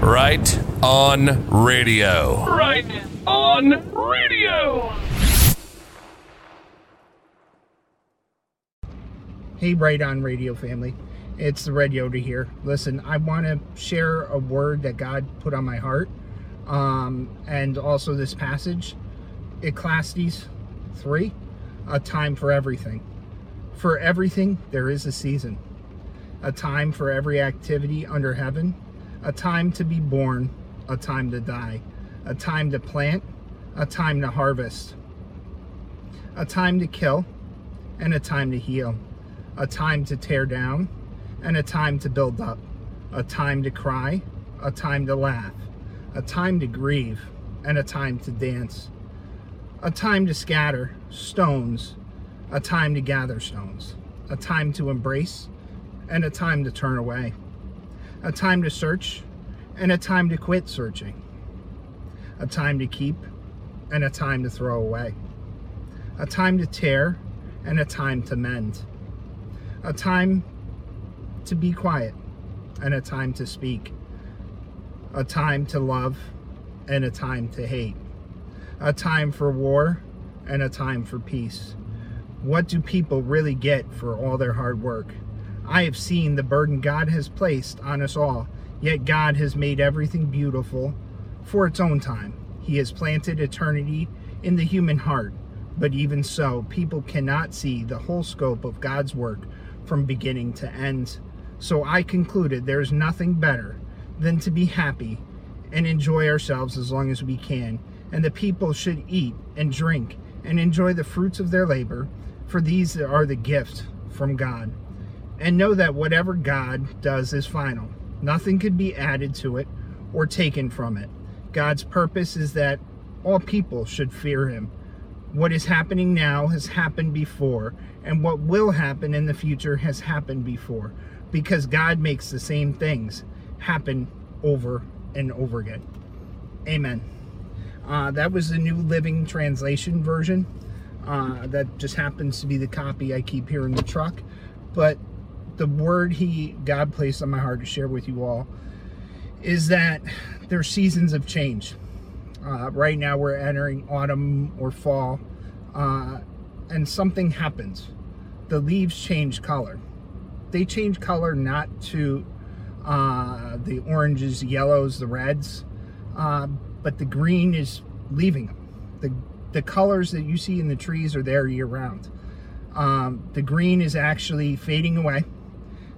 Right on radio. Right on radio. Hey, Right On Radio family. It's the Red Yoda here. Listen, I want to share a word that God put on my heart um, and also this passage Ecclesiastes 3 a time for everything. For everything, there is a season, a time for every activity under heaven, a time to be born, a time to die, a time to plant, a time to harvest, a time to kill, and a time to heal a time to tear down and a time to build up, a time to cry, a time to laugh, a time to grieve, and a time to dance, a time to scatter stones, a time to gather stones, a time to embrace, and a time to turn away, a time to search, and a time to quit searching, a time to keep, and a time to throw away, a time to tear, and a time to mend a time to be quiet and a time to speak, a time to love and a time to hate, a time for war and a time for peace. What do people really get for all their hard work? I have seen the burden God has placed on us all, yet God has made everything beautiful for its own time. He has planted eternity in the human heart, but even so, people cannot see the whole scope of God's work from beginning to end. So I concluded there's nothing better than to be happy and enjoy ourselves as long as we can. And the people should eat and drink and enjoy the fruits of their labor, for these are the gift from God. And know that whatever God does is final. Nothing could be added to it or taken from it. God's purpose is that all people should fear him. What is happening now has happened before, and what will happen in the future has happened before because God makes the same things happen over and over again. Amen. Uh, that was the New Living Translation version. Uh, that just happens to be the copy I keep here in the truck. But the word He God placed on my heart to share with you all is that there are seasons of change. Uh, right now we're entering autumn or fall, uh, and something happens the leaves change color. They change color not to uh, the oranges, yellows, the reds, uh, but the green is leaving them. The, the colors that you see in the trees are there year round. Um, the green is actually fading away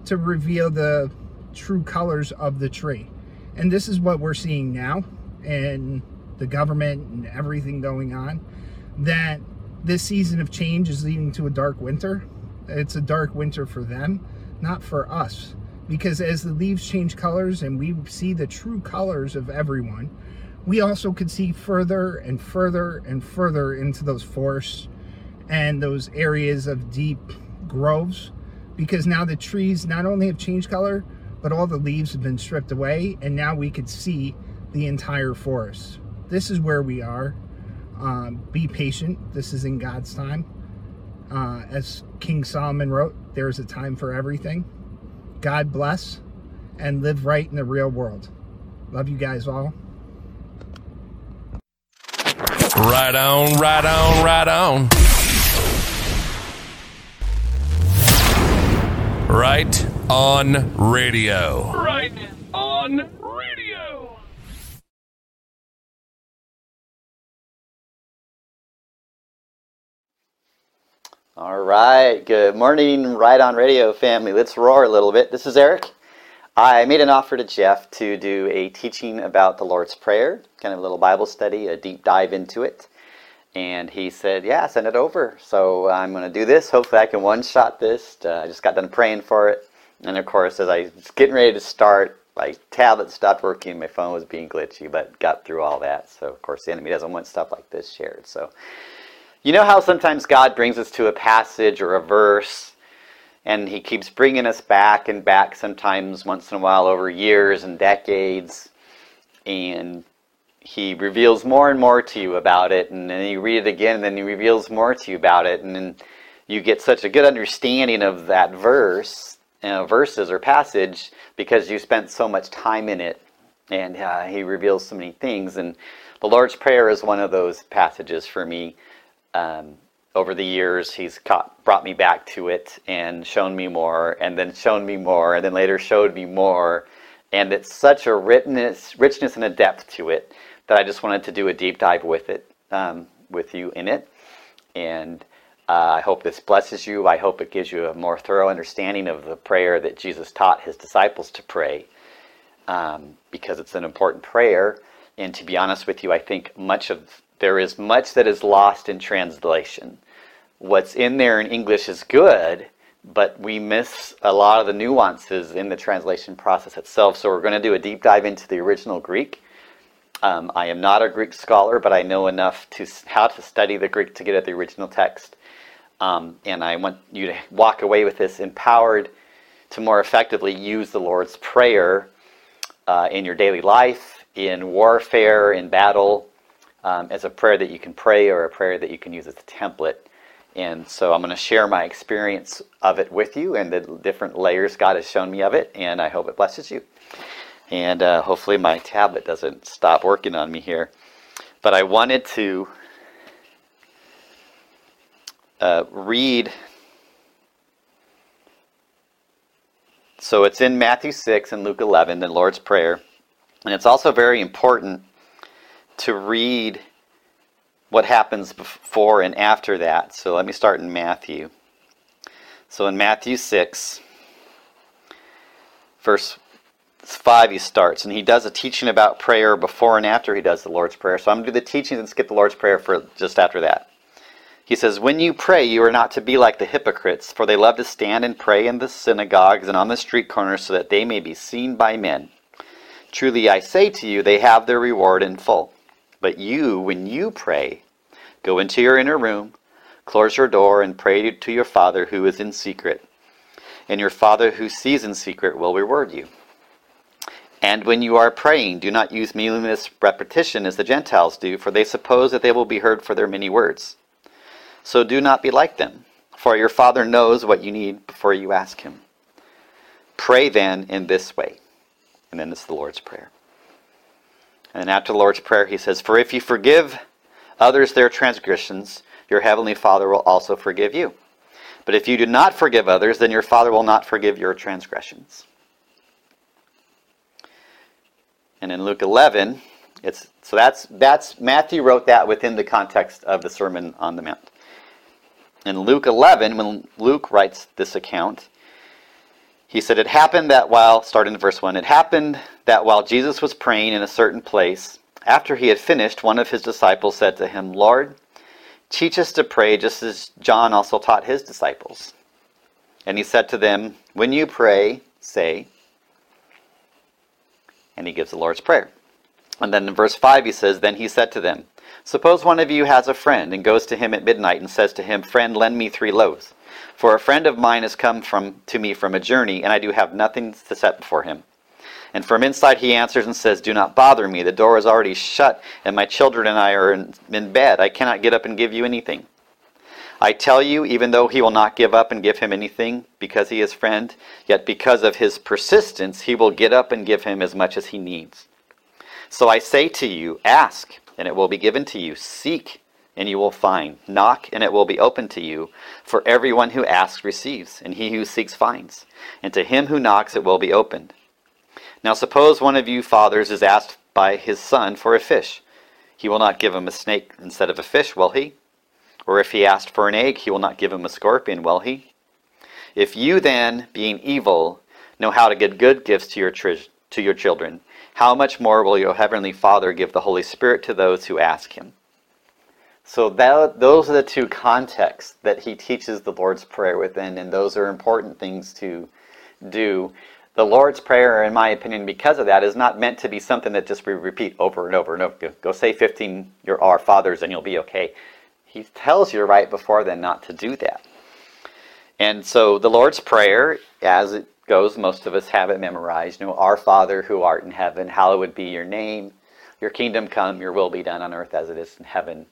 to reveal the true colors of the tree. And this is what we're seeing now in the government and everything going on, that this season of change is leading to a dark winter it's a dark winter for them, not for us. Because as the leaves change colors and we see the true colors of everyone, we also could see further and further and further into those forests and those areas of deep groves. Because now the trees not only have changed color, but all the leaves have been stripped away, and now we could see the entire forest. This is where we are. Um, be patient. This is in God's time. Uh, as King Solomon wrote, there is a time for everything. God bless and live right in the real world. Love you guys all. Right on, right on, right on. Right on radio. Right on radio. All right. Good morning, Right on Radio family. Let's roar a little bit. This is Eric. I made an offer to Jeff to do a teaching about the Lord's Prayer, kind of a little Bible study, a deep dive into it. And he said, Yeah, send it over. So I'm going to do this. Hopefully, I can one shot this. Uh, I just got done praying for it. And of course, as I was getting ready to start, my tablet stopped working, my phone was being glitchy, but got through all that. So, of course, the enemy doesn't want stuff like this shared. So, you know how sometimes God brings us to a passage or a verse and he keeps bringing us back and back sometimes once in a while over years and decades and he reveals more and more to you about it and then you read it again and then he reveals more to you about it and then you get such a good understanding of that verse you know, verses or passage because you spent so much time in it and uh, he reveals so many things. And the Lord's Prayer is one of those passages for me. Um, over the years, he's caught, brought me back to it and shown me more, and then shown me more, and then later showed me more. And it's such a richness, richness and a depth to it that I just wanted to do a deep dive with it, um, with you in it. And uh, I hope this blesses you. I hope it gives you a more thorough understanding of the prayer that Jesus taught his disciples to pray, um, because it's an important prayer. And to be honest with you, I think much of there is much that is lost in translation. What's in there in English is good, but we miss a lot of the nuances in the translation process itself. So we're going to do a deep dive into the original Greek. Um, I am not a Greek scholar, but I know enough to how to study the Greek to get at the original text. Um, and I want you to walk away with this empowered to more effectively use the Lord's Prayer uh, in your daily life, in warfare, in battle, um, as a prayer that you can pray or a prayer that you can use as a template. And so I'm going to share my experience of it with you and the different layers God has shown me of it, and I hope it blesses you. And uh, hopefully my tablet doesn't stop working on me here. But I wanted to uh, read. So it's in Matthew 6 and Luke 11, the Lord's Prayer. And it's also very important to read what happens before and after that. So let me start in Matthew. So in Matthew 6, verse 5, he starts, and he does a teaching about prayer before and after he does the Lord's Prayer. So I'm going to do the teachings and skip the Lord's Prayer for just after that. He says, When you pray, you are not to be like the hypocrites, for they love to stand and pray in the synagogues and on the street corners so that they may be seen by men. Truly I say to you, they have their reward in full. But you, when you pray, go into your inner room, close your door, and pray to your Father who is in secret. And your Father who sees in secret will reward you. And when you are praying, do not use meaningless repetition as the Gentiles do, for they suppose that they will be heard for their many words. So do not be like them, for your Father knows what you need before you ask Him. Pray then in this way. And then it's the Lord's Prayer. And then after the Lord's Prayer, he says, For if you forgive others their transgressions, your heavenly Father will also forgive you. But if you do not forgive others, then your Father will not forgive your transgressions. And in Luke 11, it's so that's that's Matthew wrote that within the context of the Sermon on the Mount. In Luke 11, when Luke writes this account, he said, It happened that while, starting in verse 1, it happened that while Jesus was praying in a certain place, after he had finished, one of his disciples said to him, Lord, teach us to pray just as John also taught his disciples. And he said to them, When you pray, say, and he gives the Lord's Prayer. And then in verse 5 he says, Then he said to them, Suppose one of you has a friend and goes to him at midnight and says to him, Friend, lend me three loaves. For a friend of mine has come from to me from a journey, and I do have nothing to set before him. And from inside he answers and says, Do not bother me. The door is already shut, and my children and I are in, in bed. I cannot get up and give you anything. I tell you, even though he will not give up and give him anything because he is friend, yet because of his persistence, he will get up and give him as much as he needs. So I say to you, ask, and it will be given to you. Seek, and you will find. Knock, and it will be opened to you. For everyone who asks receives, and he who seeks finds. And to him who knocks it will be opened. Now suppose one of you fathers is asked by his son for a fish. He will not give him a snake instead of a fish, will he? Or if he asked for an egg, he will not give him a scorpion, will he? If you then, being evil, know how to give good gifts to your, tri- to your children, how much more will your heavenly Father give the Holy Spirit to those who ask him? So that, those are the two contexts that he teaches the Lord's Prayer within, and those are important things to do. The Lord's Prayer, in my opinion, because of that, is not meant to be something that just we repeat over and over and over. Go say 15 your Our Fathers and you'll be okay. He tells you right before then not to do that. And so the Lord's Prayer, as it goes, most of us have it memorized. You know, Our Father who art in heaven, hallowed be your name. Your kingdom come, your will be done on earth as it is in heaven.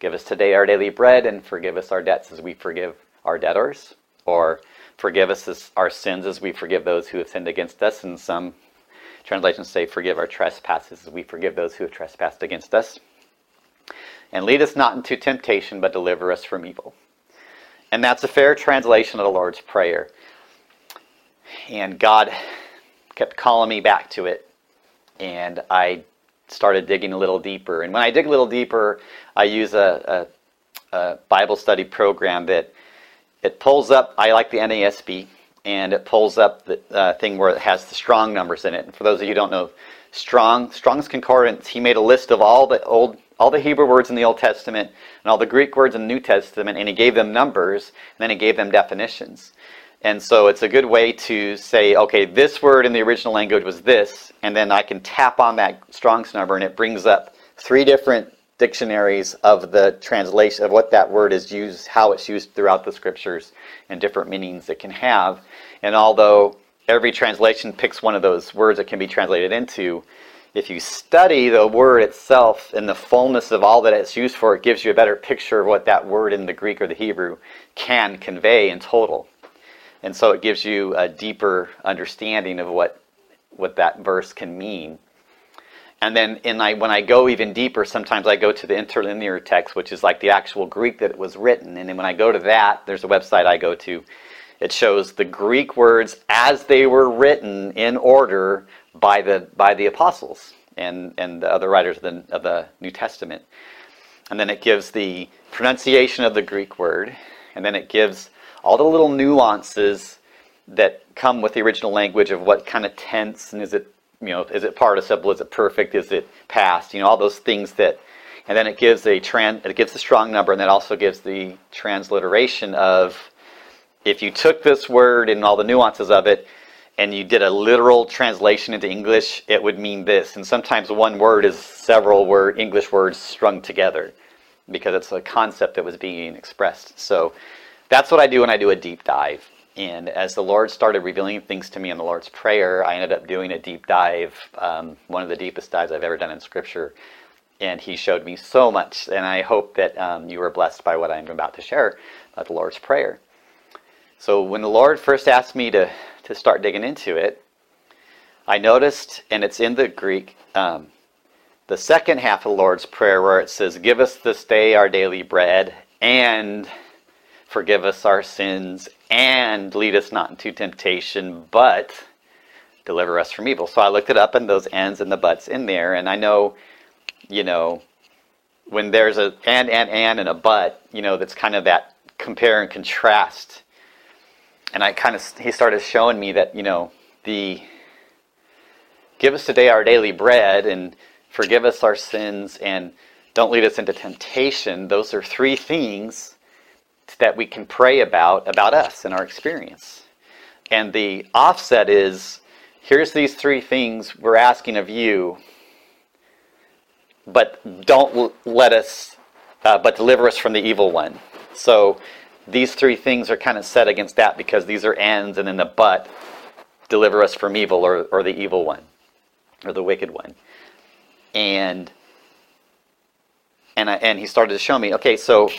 Give us today our daily bread and forgive us our debts as we forgive our debtors. Or forgive us our sins as we forgive those who have sinned against us. And some translations say, Forgive our trespasses as we forgive those who have trespassed against us. And lead us not into temptation, but deliver us from evil. And that's a fair translation of the Lord's Prayer. And God kept calling me back to it. And I started digging a little deeper. And when I dig a little deeper, I use a, a, a Bible study program that it pulls up, I like the NASB, and it pulls up the uh, thing where it has the strong numbers in it. And for those of you who don't know, strong Strong's Concordance, he made a list of all the old all the Hebrew words in the Old Testament and all the Greek words in the New Testament, and he gave them numbers, and then he gave them definitions. And so it's a good way to say, okay, this word in the original language was this, and then I can tap on that Strong's number, and it brings up three different dictionaries of the translation of what that word is used, how it's used throughout the scriptures, and different meanings it can have. And although every translation picks one of those words it can be translated into, if you study the word itself in the fullness of all that it's used for, it gives you a better picture of what that word in the Greek or the Hebrew can convey in total and so it gives you a deeper understanding of what what that verse can mean. And then in I, when I go even deeper, sometimes I go to the interlinear text, which is like the actual Greek that it was written. And then when I go to that, there's a website I go to. It shows the Greek words as they were written in order by the by the apostles and and the other writers of the, of the New Testament. And then it gives the pronunciation of the Greek word, and then it gives all the little nuances that come with the original language of what kind of tense and is it you know is it participle is it perfect is it past you know all those things that and then it gives a trans it gives a strong number and that also gives the transliteration of if you took this word and all the nuances of it and you did a literal translation into English, it would mean this. And sometimes one word is several word English words strung together because it's a concept that was being expressed. So that's what I do when I do a deep dive. And as the Lord started revealing things to me in the Lord's Prayer, I ended up doing a deep dive, um, one of the deepest dives I've ever done in Scripture. And He showed me so much. And I hope that um, you were blessed by what I'm about to share about the Lord's Prayer. So when the Lord first asked me to, to start digging into it, I noticed, and it's in the Greek, um, the second half of the Lord's Prayer where it says, Give us this day our daily bread, and forgive us our sins, and lead us not into temptation, but deliver us from evil. So I looked it up, and those ands and the buts in there, and I know, you know, when there's a and and and and a but, you know, that's kind of that compare and contrast. And I kind of he started showing me that you know the give us today our daily bread and forgive us our sins and don't lead us into temptation. Those are three things that we can pray about about us and our experience. And the offset is here's these three things we're asking of you, but don't let us, uh, but deliver us from the evil one. So these three things are kind of set against that because these are ends, and then the but deliver us from evil or, or the evil one or the wicked one. And and I, and he started to show me, okay, so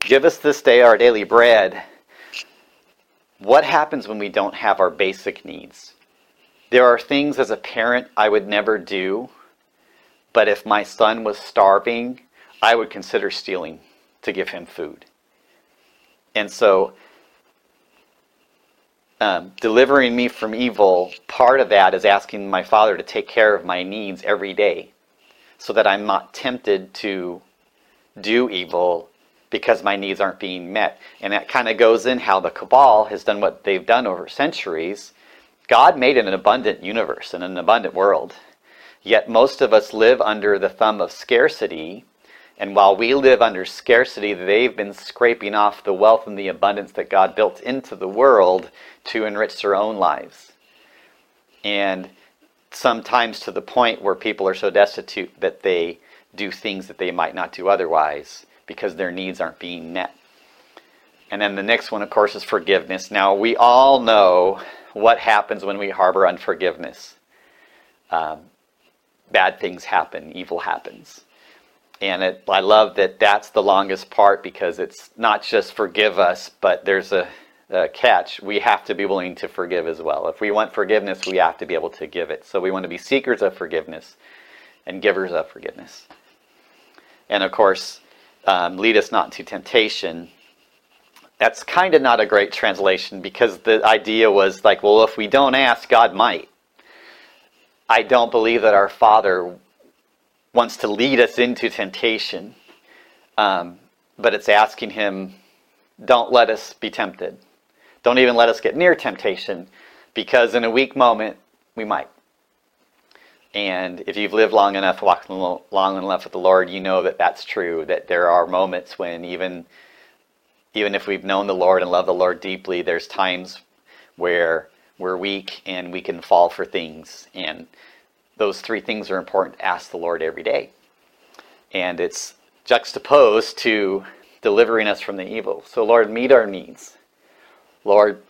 Give us this day our daily bread. What happens when we don't have our basic needs? There are things as a parent I would never do, but if my son was starving, I would consider stealing to give him food. And so, um, delivering me from evil, part of that is asking my father to take care of my needs every day so that I'm not tempted to do evil because my needs aren't being met. And that kind of goes in how the cabal has done what they've done over centuries. God made an abundant universe and an abundant world. Yet most of us live under the thumb of scarcity. And while we live under scarcity, they've been scraping off the wealth and the abundance that God built into the world to enrich their own lives. And sometimes to the point where people are so destitute that they do things that they might not do otherwise because their needs aren't being met. And then the next one, of course, is forgiveness. Now, we all know what happens when we harbor unforgiveness. Um, bad things happen, evil happens. And it, I love that that's the longest part because it's not just forgive us, but there's a uh, catch, we have to be willing to forgive as well. If we want forgiveness, we have to be able to give it. So we want to be seekers of forgiveness and givers of forgiveness. And of course, um, lead us not into temptation. That's kind of not a great translation because the idea was like, well, if we don't ask, God might. I don't believe that our Father wants to lead us into temptation, um, but it's asking Him, don't let us be tempted. Don't even let us get near temptation because in a weak moment, we might. And if you've lived long enough, walked long enough with the Lord, you know that that's true. That there are moments when even, even if we've known the Lord and love the Lord deeply, there's times where we're weak and we can fall for things. And those three things are important to ask the Lord every day. And it's juxtaposed to delivering us from the evil. So, Lord, meet our needs. Lord,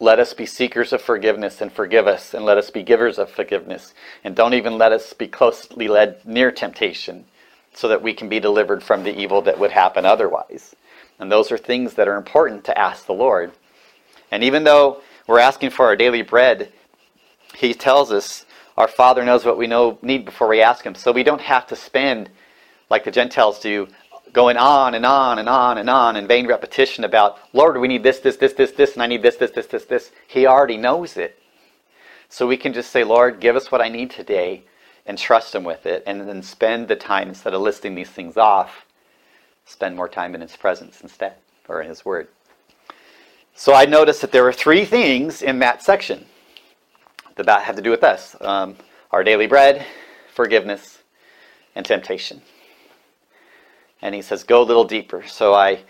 let us be seekers of forgiveness and forgive us, and let us be givers of forgiveness. And don't even let us be closely led near temptation so that we can be delivered from the evil that would happen otherwise. And those are things that are important to ask the Lord. And even though we're asking for our daily bread, He tells us our Father knows what we know need before we ask Him. So we don't have to spend, like the Gentiles do, going on and on and on and on in vain repetition about, Lord, we need this, this, this, this, this, and I need this, this, this, this, this. He already knows it. So we can just say, Lord, give us what I need today and trust Him with it, and then spend the time, instead of listing these things off, spend more time in His presence instead, or in His Word. So I noticed that there were three things in that section that have to do with us um, our daily bread, forgiveness, and temptation and he says, go a little deeper. So I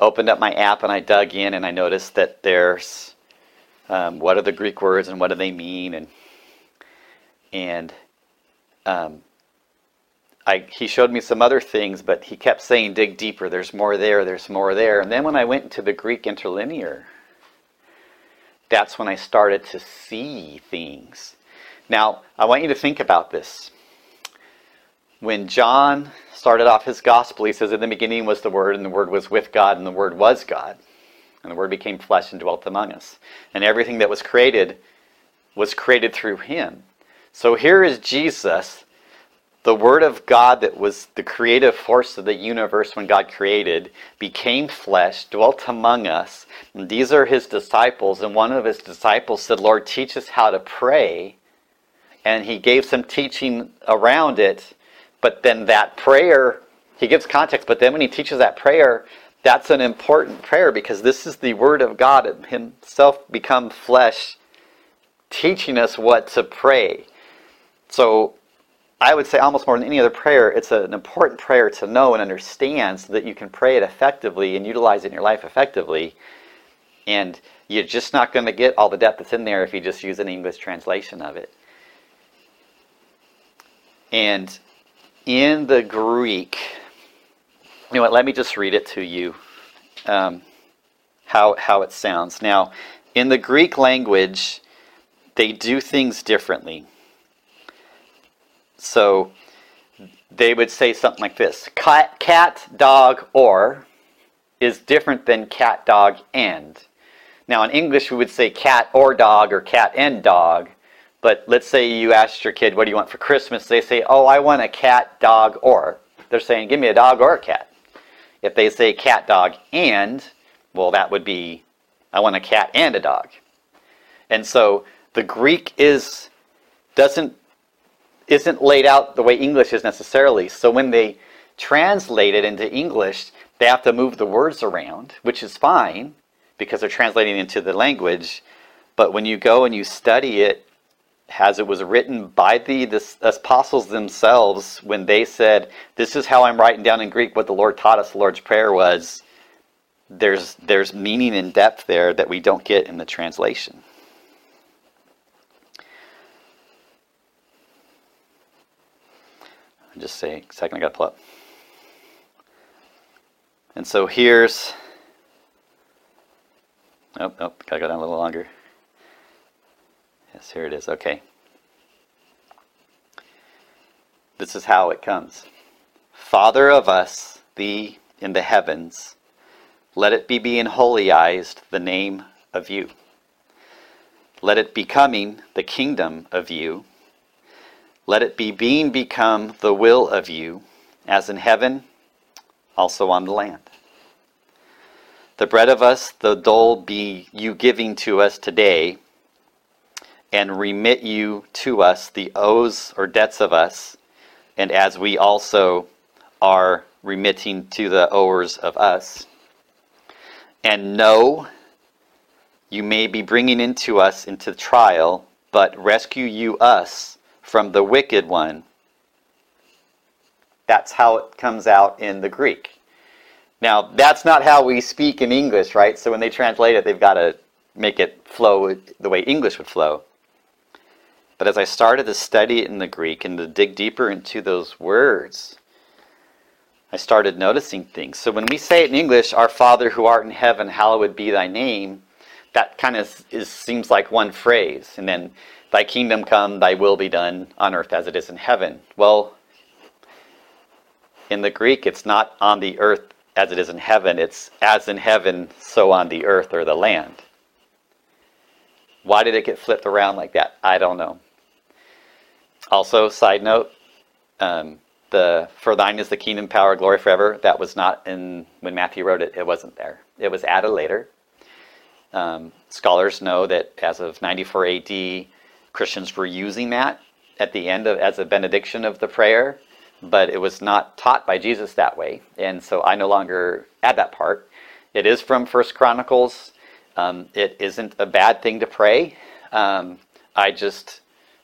opened up my app and I dug in and I noticed that there's um, what are the Greek words and what do they mean and and um, I, he showed me some other things, but he kept saying, dig deeper. There's more there. There's more there. And then when I went into the Greek interlinear, that's when I started to see things. Now, I want you to think about this. When John started off his gospel, he says, In the beginning was the Word, and the Word was with God, and the Word was God. And the Word became flesh and dwelt among us. And everything that was created was created through him. So here is Jesus, the Word of God that was the creative force of the universe when God created, became flesh, dwelt among us. And these are his disciples. And one of his disciples said, Lord, teach us how to pray. And he gave some teaching around it. But then that prayer, he gives context, but then when he teaches that prayer, that's an important prayer because this is the Word of God Himself become flesh, teaching us what to pray. So I would say almost more than any other prayer, it's an important prayer to know and understand so that you can pray it effectively and utilize it in your life effectively. And you're just not going to get all the depth that's in there if you just use an English translation of it. And in the Greek, you know what, let me just read it to you um, how, how it sounds. Now, in the Greek language, they do things differently. So they would say something like this cat, cat, dog, or is different than cat, dog, and. Now, in English, we would say cat or dog or cat and dog. But let's say you asked your kid, what do you want for Christmas? They say, oh, I want a cat, dog, or. They're saying, give me a dog or a cat. If they say cat, dog, and, well, that would be, I want a cat and a dog. And so the Greek is, doesn't, isn't laid out the way English is necessarily. So when they translate it into English, they have to move the words around, which is fine because they're translating into the language. But when you go and you study it as it was written by the, the, apostles themselves when they said, This is how I'm writing down in Greek what the Lord taught us, the Lord's Prayer was. There's, there's meaning and depth there that we don't get in the translation. I'll just say second, I got to pull up. And so here's. Oh, oh, gotta go down a little longer. Yes, here it is. Okay. This is how it comes Father of us, thee in the heavens, let it be being holyized the name of you. Let it be coming the kingdom of you. Let it be being become the will of you, as in heaven, also on the land. The bread of us, the dole be you giving to us today, and remit you to us the owes or debts of us, and as we also are remitting to the owers of us. And know you may be bringing into us into trial, but rescue you us from the wicked one. That's how it comes out in the Greek. Now, that's not how we speak in English, right? So when they translate it, they've got to make it flow the way English would flow. But as I started to study it in the Greek and to dig deeper into those words, I started noticing things. So when we say it in English, Our Father who art in heaven, hallowed be thy name, that kind of is, seems like one phrase. And then, Thy kingdom come, thy will be done on earth as it is in heaven. Well, in the Greek, it's not on the earth as it is in heaven, it's as in heaven, so on the earth or the land. Why did it get flipped around like that? I don't know. Also, side note, um, the "For thine is the kingdom, power, glory forever." That was not in when Matthew wrote it. It wasn't there. It was added later. Um, scholars know that as of 94 AD, Christians were using that at the end of as a benediction of the prayer but it was not taught by Jesus that way, and so I no longer add that part. It is from First Chronicles. Um, it isn't a bad thing to pray. Um, I just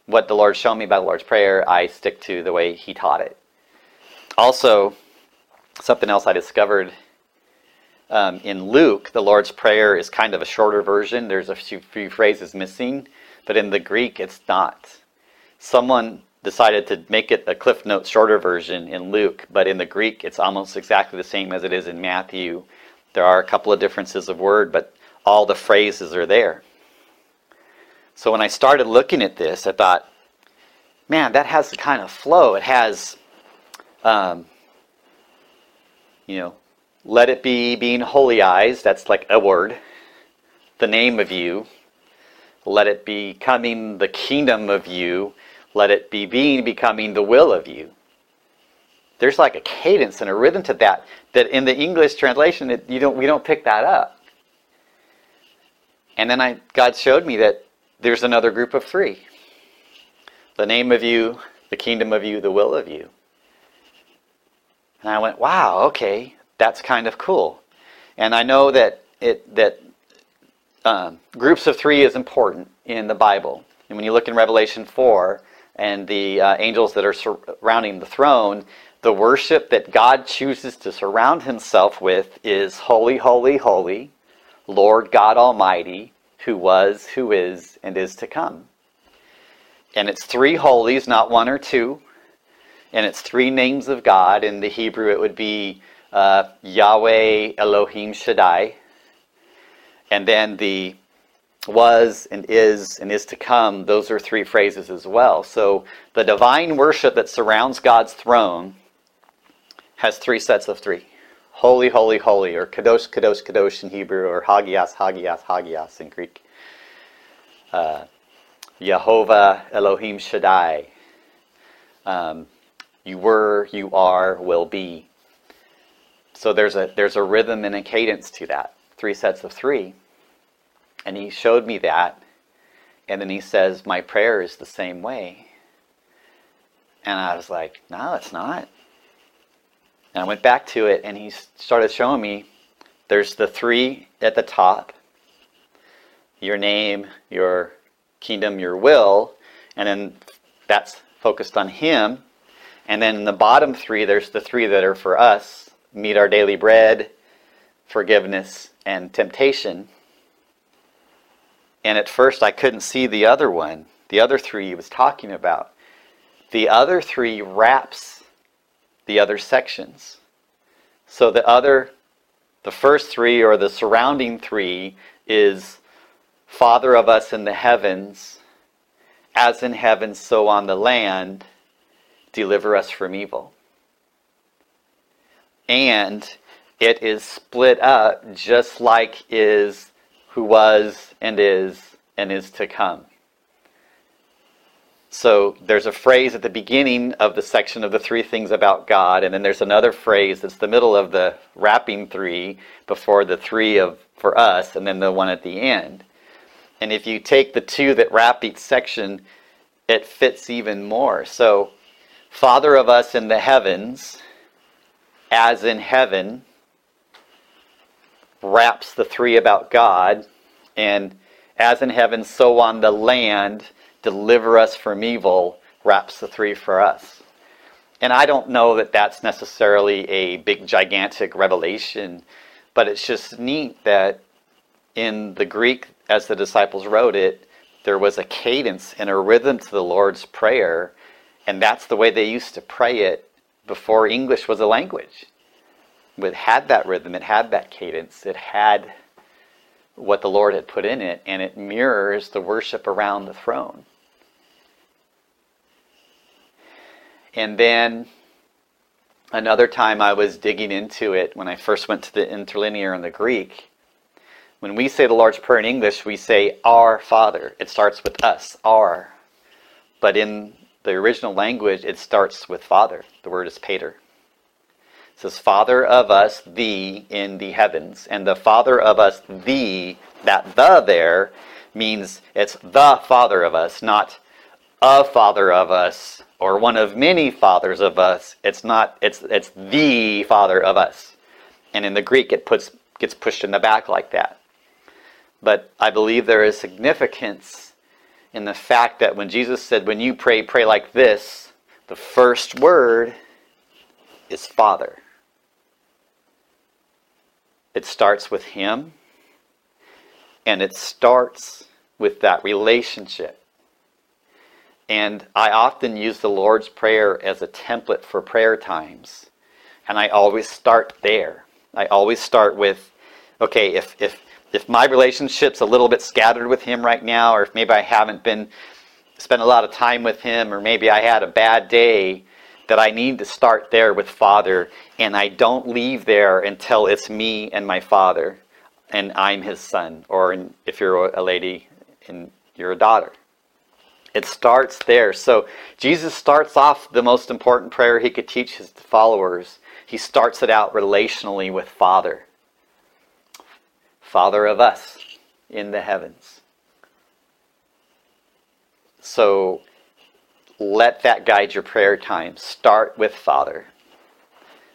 what the Lord showed me about the Lord's Prayer, I stick to the way He taught it. Also, something else I discovered um, in Luke, the Lord's Prayer is kind of a shorter version. There's a few, few phrases missing, but in the Greek, it's not. Someone decided to make it a Cliff Notes shorter version in Luke, but in the Greek it's almost exactly the same as it is in Matthew. There are a couple of differences of word, but all the phrases are there. So when I started looking at this, I thought, man, that has the kind of flow. It has, um, you know, let it be being holyized. That's like a word. The name of you. Let it be coming the kingdom of you let it be being becoming the will of you. There's like a cadence and a rhythm to that that in the English translation it, you don't we don't pick that up. And then I God showed me that there's another group of three. The name of you, the kingdom of you, the will of you. And I went, wow, okay, that's kind of cool. And I know that it that um, groups of three is important in the Bible. And when you look in Revelation 4, and the uh, angels that are surrounding the throne, the worship that God chooses to surround himself with is Holy, Holy, Holy, Lord God Almighty, who was, who is, and is to come. And it's three holies, not one or two. And it's three names of God. In the Hebrew, it would be uh, Yahweh Elohim Shaddai. And then the was and is and is to come, those are three phrases as well. So the divine worship that surrounds God's throne has three sets of three. Holy, holy, holy, or kadosh, kadosh, kadosh in Hebrew, or hagias, hagias, hagias in Greek. Uh, Yehovah Elohim Shaddai. Um, you were, you are, will be. So there's a there's a rhythm and a cadence to that. Three sets of three. And he showed me that. And then he says, My prayer is the same way. And I was like, No, it's not. And I went back to it and he started showing me there's the three at the top your name, your kingdom, your will. And then that's focused on him. And then in the bottom three, there's the three that are for us meet our daily bread, forgiveness, and temptation. And at first, I couldn't see the other one, the other three he was talking about. The other three wraps the other sections. So the other, the first three or the surrounding three is Father of us in the heavens, as in heaven, so on the land, deliver us from evil. And it is split up just like is who was and is and is to come. So there's a phrase at the beginning of the section of the three things about God, and then there's another phrase that's the middle of the wrapping three before the three of for us, and then the one at the end. And if you take the two that wrap each section, it fits even more. So, Father of us in the heavens, as in heaven, wraps the three about God, and as in heaven, so on the land, deliver us from evil, wraps the three for us. And I don't know that that's necessarily a big, gigantic revelation, but it's just neat that in the Greek, as the disciples wrote it, there was a cadence and a rhythm to the Lord's Prayer, and that's the way they used to pray it before English was a language. It had that rhythm, it had that cadence, it had what the Lord had put in it, and it mirrors the worship around the throne. And then another time I was digging into it when I first went to the interlinear in the Greek. When we say the Lord's Prayer in English, we say Our Father. It starts with us, our. But in the original language, it starts with Father. The word is Pater. It says, Father of us, thee in the heavens. And the Father of us, thee, that the there means it's the Father of us, not a Father of us or one of many fathers of us. It's not, it's, it's the Father of us. And in the Greek, it puts, gets pushed in the back like that. But I believe there is significance in the fact that when Jesus said, when you pray, pray like this, the first word is Father. It starts with Him, and it starts with that relationship. And I often use the Lord's Prayer as a template for prayer times. And I always start there. I always start with, okay, if, if, if my relationship's a little bit scattered with Him right now, or if maybe I haven't been spent a lot of time with Him, or maybe I had a bad day, that I need to start there with Father, and I don't leave there until it's me and my Father, and I'm His son, or if you're a lady, and you're a daughter. It starts there. So Jesus starts off the most important prayer he could teach his followers. He starts it out relationally with Father. Father of us in the heavens. So let that guide your prayer time. Start with Father.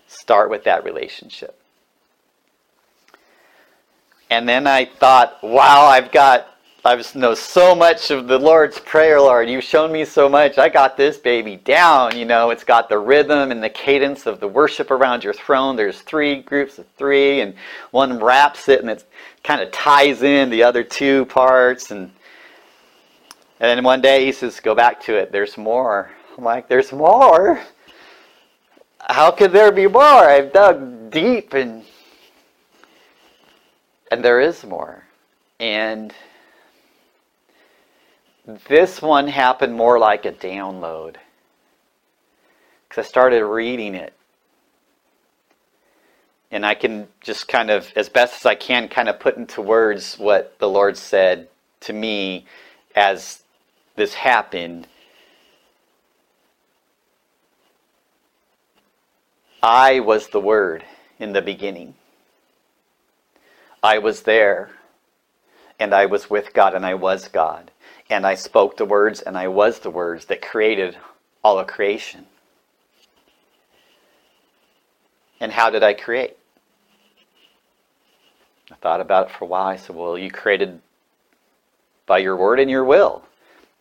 Start with that relationship. And then I thought, wow, I've got I know so much of the Lord's Prayer, Lord. You've shown me so much. I got this baby down. You know, it's got the rhythm and the cadence of the worship around your throne. There's three groups of three, and one wraps it, and it kind of ties in the other two parts. And and then one day he says, "Go back to it. There's more." I'm like, "There's more." How could there be more? I've dug deep, and and there is more, and this one happened more like a download because I started reading it. And I can just kind of, as best as I can, kind of put into words what the Lord said to me as this happened. I was the Word in the beginning. I was there, and I was with God, and I was God and I spoke the words, and I was the words that created all of creation. And how did I create? I thought about it for a while. I said, Well, you created by your word and your will.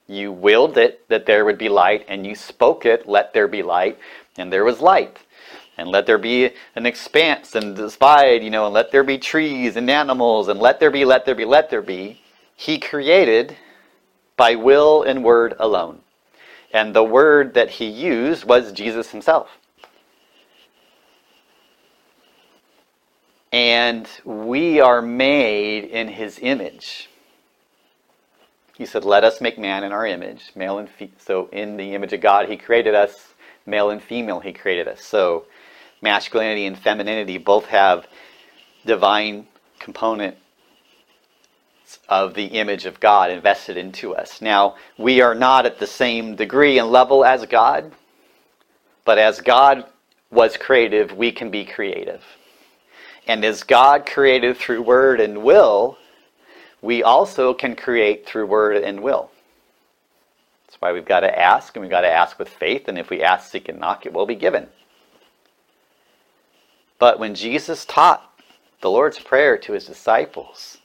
You willed it that there would be light, and you spoke it, let there be light, and there was light. And let there be an expanse and divide, you know, and let there be trees and animals, and let there be, let there be, let there be. He created by will and word alone. And the word that he used was Jesus himself. And we are made in his image. He said, Let us make man in our image, male and female. So, in the image of God, he created us, male and female, he created us. So, masculinity and femininity both have divine component of the image of God invested into us. Now, we are not at the same degree and level as God, but as God was creative, we can be creative. And as God created through word and will, we also can create through word and will. That's why we've got to ask, and we've got to ask with faith, and if we ask, seek, and knock, it will be given. But when Jesus taught the Lord's Prayer to his disciples,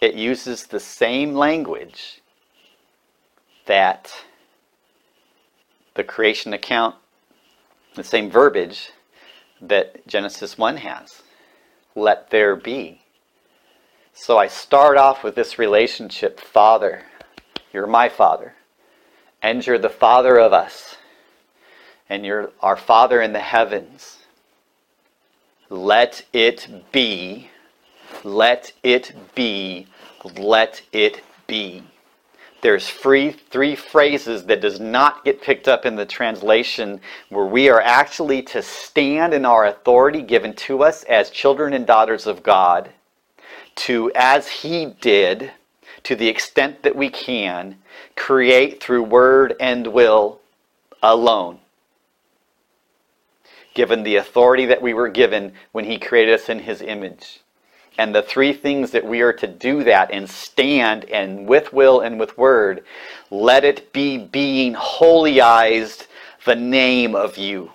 it uses the same language that the creation account, the same verbiage that Genesis 1 has. Let there be. So I start off with this relationship Father, you're my Father, and you're the Father of us, and you're our Father in the heavens. Let it be, let it be, let it be. There's free, three phrases that does not get picked up in the translation where we are actually to stand in our authority given to us as children and daughters of God to, as He did, to the extent that we can, create through word and will alone given the authority that we were given when He created us in His image. And the three things that we are to do that and stand and with will and with word, let it be being holyized the name of you.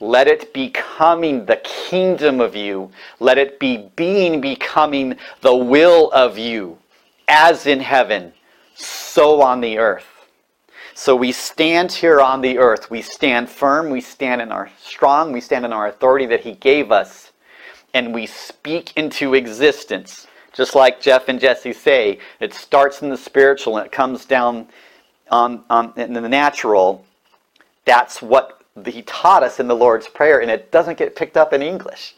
Let it be coming the kingdom of you. Let it be being becoming the will of you, as in heaven, so on the earth. So we stand here on the earth. We stand firm. We stand in our strong. We stand in our authority that He gave us. And we speak into existence. Just like Jeff and Jesse say, it starts in the spiritual and it comes down on, on, in the natural. That's what He taught us in the Lord's Prayer, and it doesn't get picked up in English.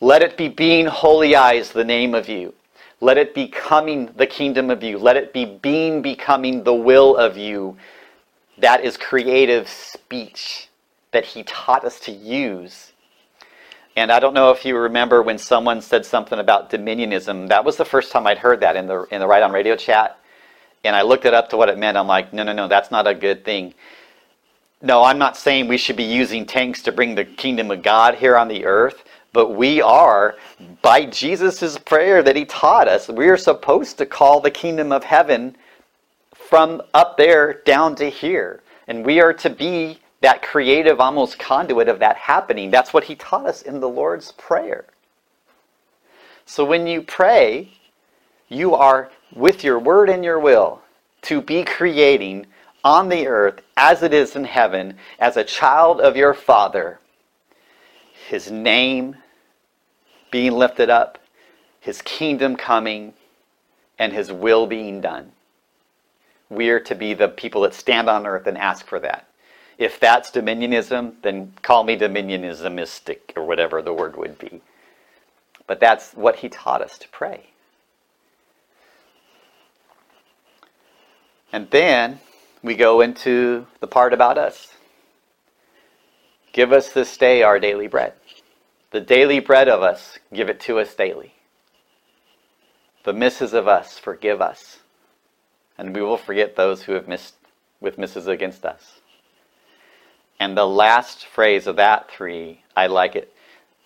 Let it be being holyized, the name of you. Let it be coming the kingdom of you. Let it be being becoming the will of you. That is creative speech that he taught us to use. And I don't know if you remember when someone said something about dominionism. That was the first time I'd heard that in the in the Right on Radio chat. And I looked it up to what it meant. I'm like, no, no, no, that's not a good thing. No, I'm not saying we should be using tanks to bring the kingdom of God here on the earth. But we are, by Jesus' prayer that he taught us, we are supposed to call the kingdom of heaven from up there down to here. And we are to be that creative, almost conduit of that happening. That's what he taught us in the Lord's Prayer. So when you pray, you are with your word and your will to be creating on the earth as it is in heaven, as a child of your Father, his name being lifted up, his kingdom coming, and his will being done. We are to be the people that stand on earth and ask for that. If that's dominionism, then call me dominionismistic or whatever the word would be. But that's what he taught us to pray. And then we go into the part about us. Give us this day our daily bread. The daily bread of us, give it to us daily. The misses of us, forgive us. And we will forget those who have missed with misses against us. And the last phrase of that three, I like it.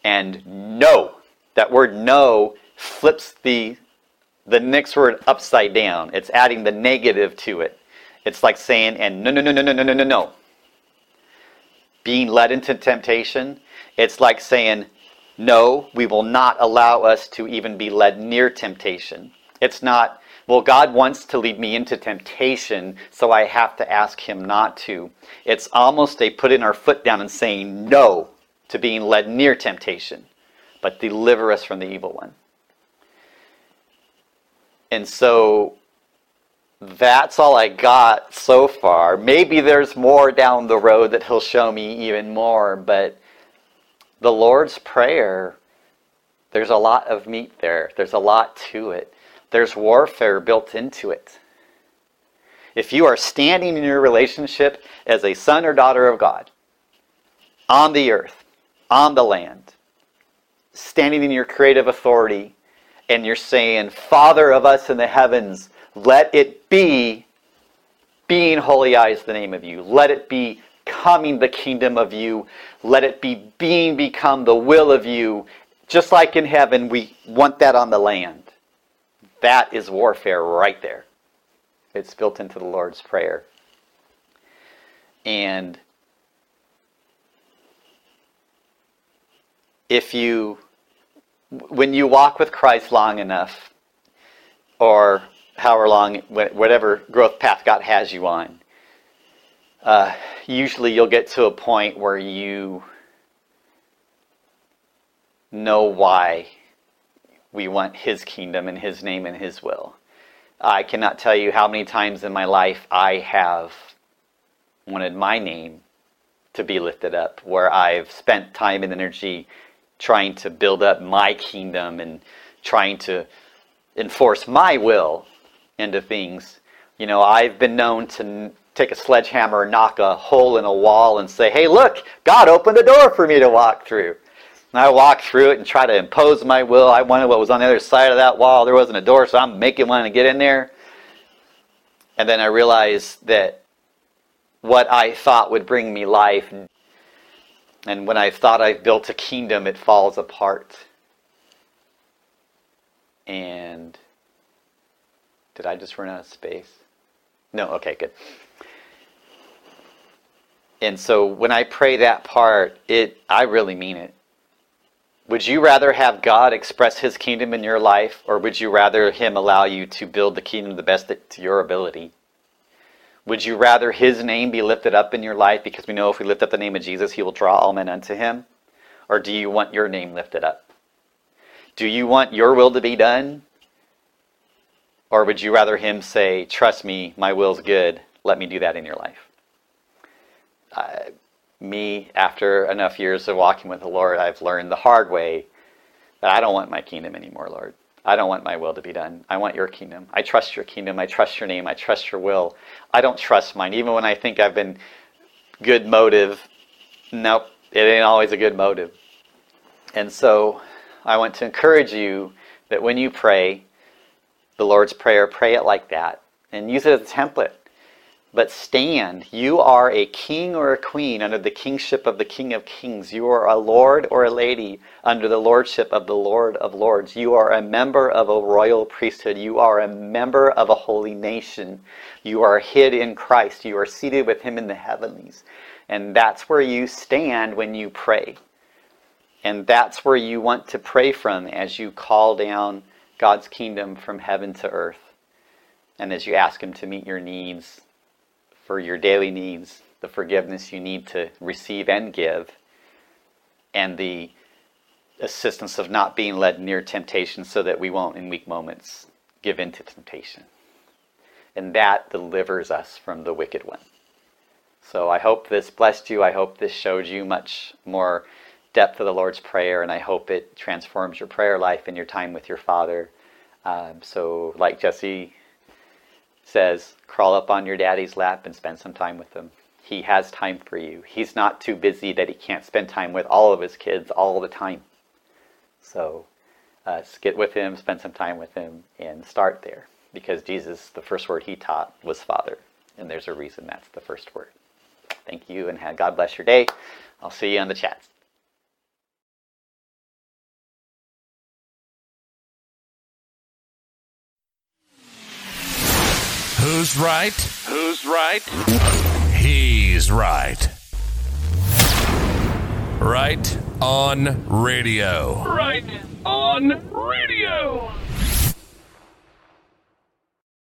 And no. That word no flips the the next word upside down. It's adding the negative to it. It's like saying, and no, no, no, no, no, no, no, no, no. Being led into temptation, it's like saying, no, we will not allow us to even be led near temptation. It's not, well, God wants to lead me into temptation, so I have to ask Him not to. It's almost a putting our foot down and saying no to being led near temptation, but deliver us from the evil one. And so that's all I got so far. Maybe there's more down the road that He'll show me even more, but the Lord's Prayer, there's a lot of meat there. There's a lot to it. There's warfare built into it. If you are standing in your relationship as a son or daughter of God, on the earth, on the land, standing in your creative authority, and you're saying, Father of us in the heavens, let it be being holyized the name of you. Let it be coming the kingdom of you. Let it be being become the will of you. Just like in heaven, we want that on the land. That is warfare right there. It's built into the Lord's Prayer. And if you, when you walk with Christ long enough, or however long, whatever growth path God has you on, uh, usually you'll get to a point where you know why we want His kingdom and His name and His will. I cannot tell you how many times in my life I have wanted my name to be lifted up, where I've spent time and energy trying to build up my kingdom and trying to enforce my will into things. You know, I've been known to take a sledgehammer knock a hole in a wall and say, hey, look, God opened a door for me to walk through. And I walk through it and try to impose my will. I wanted what was on the other side of that wall. There wasn't a door, so I'm making one to get in there. And then I realized that what I thought would bring me life, and when I thought I built a kingdom, it falls apart. And did I just run out of space? No, okay, good. And so when I pray that part, it I really mean it. Would you rather have God express his kingdom in your life, or would you rather him allow you to build the kingdom the best to your ability? Would you rather his name be lifted up in your life because we know if we lift up the name of Jesus, he will draw all men unto him? Or do you want your name lifted up? Do you want your will to be done? Or would you rather him say, Trust me, my will's good, let me do that in your life? Uh, me, after enough years of walking with the Lord, I've learned the hard way that I don't want my kingdom anymore, Lord. I don't want my will to be done. I want your kingdom. I trust your kingdom. I trust your name. I trust your will. I don't trust mine. Even when I think I've been good motive, nope, it ain't always a good motive. And so I want to encourage you that when you pray the Lord's Prayer, pray it like that and use it as a template but stand. You are a king or a queen under the kingship of the King of Kings. You are a lord or a lady under the lordship of the Lord of Lords. You are a member of a royal priesthood. You are a member of a holy nation. You are hid in Christ. You are seated with Him in the heavenlies. And that's where you stand when you pray. And that's where you want to pray from as you call down God's kingdom from heaven to earth. And as you ask Him to meet your needs for your daily needs, the forgiveness you need to receive and give, and the assistance of not being led near temptation so that we won't, in weak moments, give in to temptation. And that delivers us from the wicked one. So I hope this blessed you. I hope this showed you much more depth of the Lord's Prayer, and I hope it transforms your prayer life and your time with your Father. Um, so, like Jesse says, crawl up on your daddy's lap and spend some time with him. He has time for you. He's not too busy that he can't spend time with all of his kids all the time. So uh, get with him, spend some time with him, and start there. Because Jesus, the first word he taught was Father. And there's a reason that's the first word. Thank you, and God bless your day. I'll see you on the chats. Who's right? Who's right? He's right. Right on radio. Right on radio.